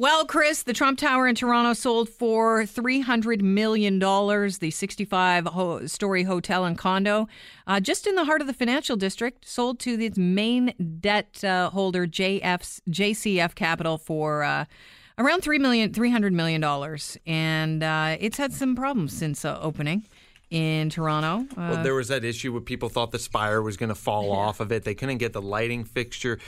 Well, Chris, the Trump Tower in Toronto sold for $300 million, the 65 story hotel and condo, uh, just in the heart of the financial district, sold to its main debt uh, holder, JF's, JCF Capital, for. Uh, around three million, three hundred million dollars, and uh, it's had some problems since uh, opening in Toronto. Uh, Well, there was that issue where people thought the spire was going to fall off of it. They couldn't get the lighting fixture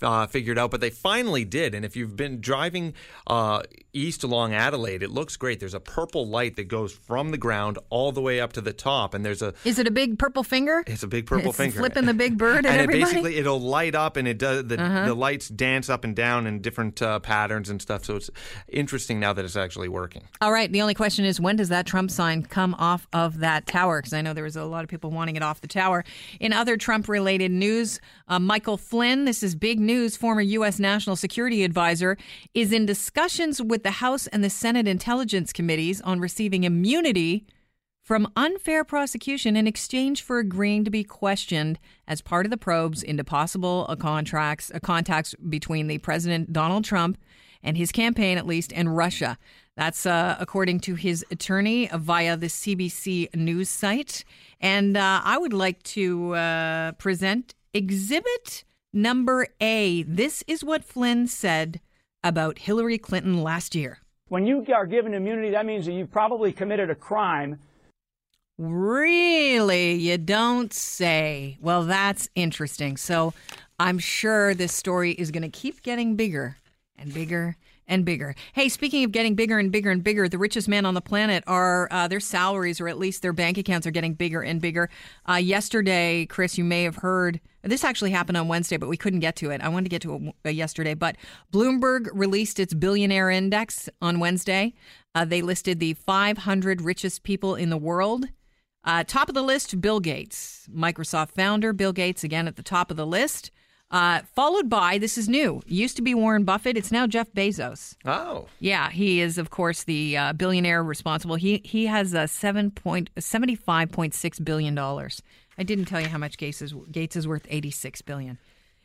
uh, figured out, but they finally did. And if you've been driving uh, east along Adelaide, it looks great. There's a purple light that goes from the ground all the way up to the top, and there's a is it a big purple finger? it's a big purple It's finger flipping the big bird at and everybody? Uh-huh. basically it'll light up and it does the, the lights dance up and down in different uh, patterns and stuff. So it's interesting now that it's actually working. All right. The only question is when does that Trump sign come off of that tower? Because I know there was a lot of people wanting it off the tower. In other Trump related news, uh, Michael Flynn, this is big news, former U.S. National Security Advisor, is in discussions with the House and the Senate Intelligence Committees on receiving immunity from unfair prosecution in exchange for agreeing to be questioned as part of the probes into possible uh, contracts, uh, contacts between the President Donald Trump and his campaign, at least, and Russia. That's uh, according to his attorney via the CBC news site. And uh, I would like to uh, present exhibit number A. This is what Flynn said about Hillary Clinton last year. When you are given immunity, that means that you've probably committed a crime. Really? You don't say. Well, that's interesting. So I'm sure this story is going to keep getting bigger and bigger and bigger. Hey, speaking of getting bigger and bigger and bigger, the richest men on the planet are uh, their salaries, or at least their bank accounts, are getting bigger and bigger. Uh, yesterday, Chris, you may have heard this actually happened on Wednesday, but we couldn't get to it. I wanted to get to it uh, yesterday, but Bloomberg released its billionaire index on Wednesday. Uh, they listed the 500 richest people in the world. Uh, top of the list, Bill Gates, Microsoft founder. Bill Gates, again at the top of the list. Uh, followed by, this is new, used to be Warren Buffett. It's now Jeff Bezos. Oh, Yeah, he is, of course, the uh, billionaire responsible. He he has a seven point seventy five point six billion dollars. I didn't tell you how much Gates is Gates is worth eighty six billion.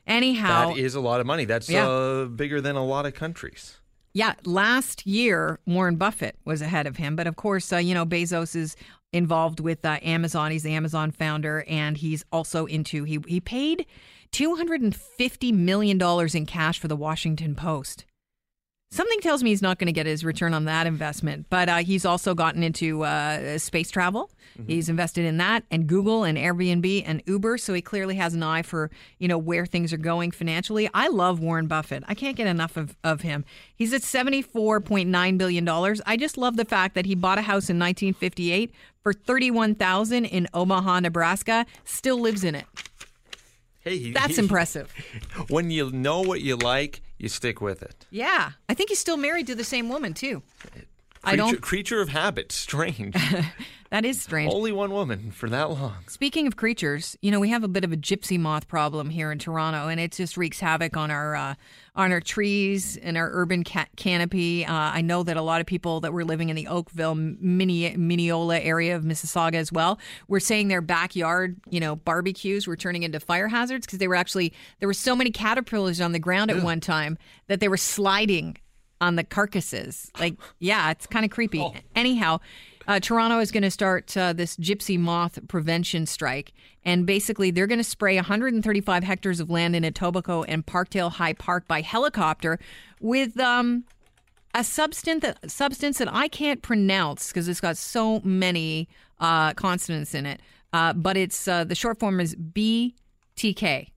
Anyhow, that is a lot of money. That's Yeah. uh, bigger than a lot of countries. Yeah, last year Warren Buffett was ahead of him, but of course, uh, you know Bezos is involved with uh, Amazon. He's the Amazon founder, and he's also into he he paid two hundred and fifty million dollars in cash for the Washington Post. Something tells me he's not going to get his return on that investment, but uh, he's also gotten into uh, space travel. He's invested in that, and Google, and Airbnb, and Uber. So he clearly has an eye for you know where things are going financially. I love Warren Buffett. I can't get enough of, of him. He's at seventy four point nine billion dollars. I just love the fact that he bought a house in nineteen fifty eight for thirty one thousand in Omaha, Nebraska. Still lives in it. Hey, That's impressive. When you know what you like, you stick with it. Yeah, I think he's still married to the same woman too. I Creature, don't. creature of habit. Strange. That is strange. Only one woman for that long. Speaking of creatures, you know we have a bit of a gypsy moth problem here in Toronto, and it just wreaks havoc on our uh, on our trees and our urban ca- canopy. Uh, I know that a lot of people that were living in the Oakville, Mini- Mineola area of Mississauga as well were saying their backyard, you know, barbecues were turning into fire hazards because they were actually there were so many caterpillars on the ground at one time that they were sliding on the carcasses. Like, yeah, it's kind of creepy. Anyhow, uh, Toronto is going to start uh, this gypsy moth prevention strike. And basically, they're going to spray 135 hectares of land in Etobicoke and Parkdale High Park by helicopter with um, a substance that, substance that I can't pronounce because it's got so many uh, consonants in it. Uh, but it's uh, the short form is BTK.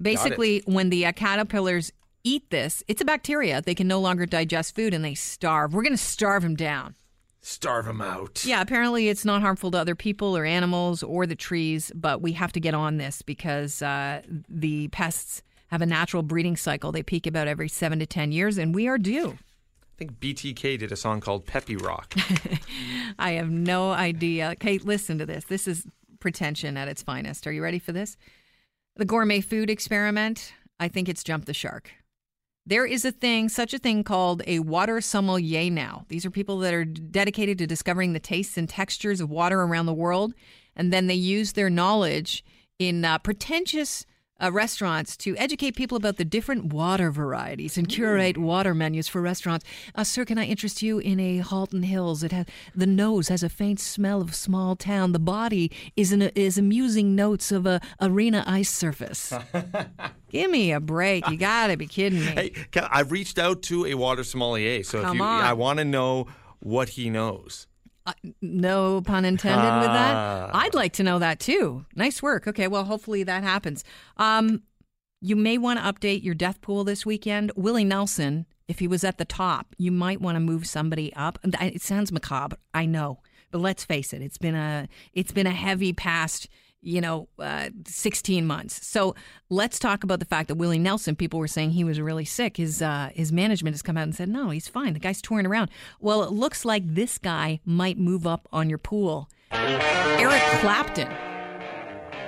Basically, when the uh, caterpillars eat this, it's a bacteria. They can no longer digest food and they starve. We're going to starve them down. Starve them out. Yeah, apparently it's not harmful to other people or animals or the trees, but we have to get on this because uh, the pests have a natural breeding cycle. They peak about every seven to 10 years, and we are due. I think BTK did a song called Peppy Rock. I have no idea. Okay, listen to this. This is pretension at its finest. Are you ready for this? The gourmet food experiment, I think it's jumped the shark. There is a thing, such a thing called a water sommelier now. These are people that are dedicated to discovering the tastes and textures of water around the world. And then they use their knowledge in uh, pretentious uh, restaurants to educate people about the different water varieties and curate water menus for restaurants. Uh, sir, can I interest you in a Halton Hills? It has the nose has a faint smell of small town. The body is an, is amusing notes of a arena ice surface. Give me a break! You got to be kidding me. Hey, I've reached out to a water sommelier, so if you, on. I want to know what he knows. No pun intended with Ah. that. I'd like to know that too. Nice work. Okay, well, hopefully that happens. Um, you may want to update your death pool this weekend. Willie Nelson, if he was at the top, you might want to move somebody up. It sounds macabre, I know, but let's face it. It's been a it's been a heavy past. You know, uh, 16 months. So let's talk about the fact that Willie Nelson, people were saying he was really sick. His uh, his management has come out and said, no, he's fine. The guy's touring around. Well, it looks like this guy might move up on your pool. Eric Clapton,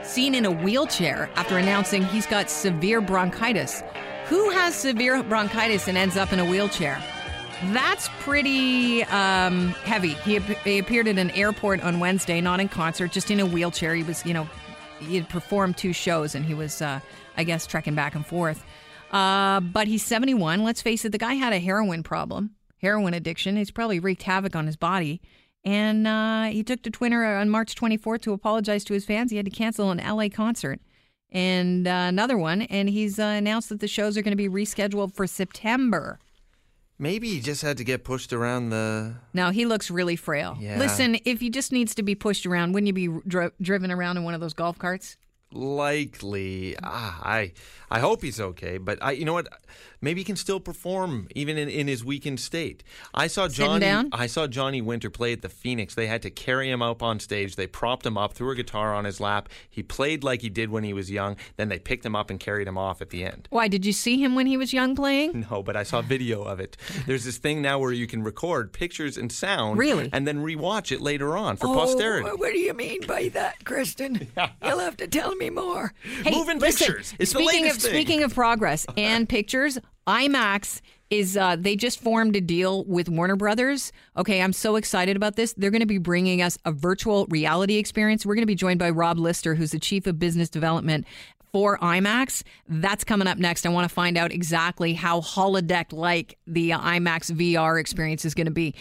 seen in a wheelchair after announcing he's got severe bronchitis. Who has severe bronchitis and ends up in a wheelchair? That's pretty um, heavy. He, he appeared at an airport on Wednesday, not in concert, just in a wheelchair. He was, you know, he had performed two shows and he was, uh, I guess, trekking back and forth. Uh, but he's 71. Let's face it, the guy had a heroin problem, heroin addiction. He's probably wreaked havoc on his body. And uh, he took to Twitter on March 24th to apologize to his fans. He had to cancel an LA concert and uh, another one. And he's uh, announced that the shows are going to be rescheduled for September. Maybe he just had to get pushed around the. Now he looks really frail. Yeah. Listen, if he just needs to be pushed around, wouldn't you be dri- driven around in one of those golf carts? Likely, ah, I I hope he's okay, but I you know what, maybe he can still perform even in, in his weakened state. I saw Johnny. I saw Johnny Winter play at the Phoenix. They had to carry him up on stage. They propped him up, threw a guitar on his lap. He played like he did when he was young. Then they picked him up and carried him off at the end. Why did you see him when he was young playing? No, but I saw video of it. There's this thing now where you can record pictures and sound, Really? and then rewatch it later on for posterity. what do you mean by that, Kristen? You'll have to tell me more. Hey, Moving listen, pictures. It's speaking of thing. speaking of progress and pictures, IMAX is uh, they just formed a deal with Warner Brothers. Okay, I'm so excited about this. They're going to be bringing us a virtual reality experience. We're going to be joined by Rob Lister, who's the chief of business development for IMAX. That's coming up next. I want to find out exactly how holodeck like the IMAX VR experience is going to be.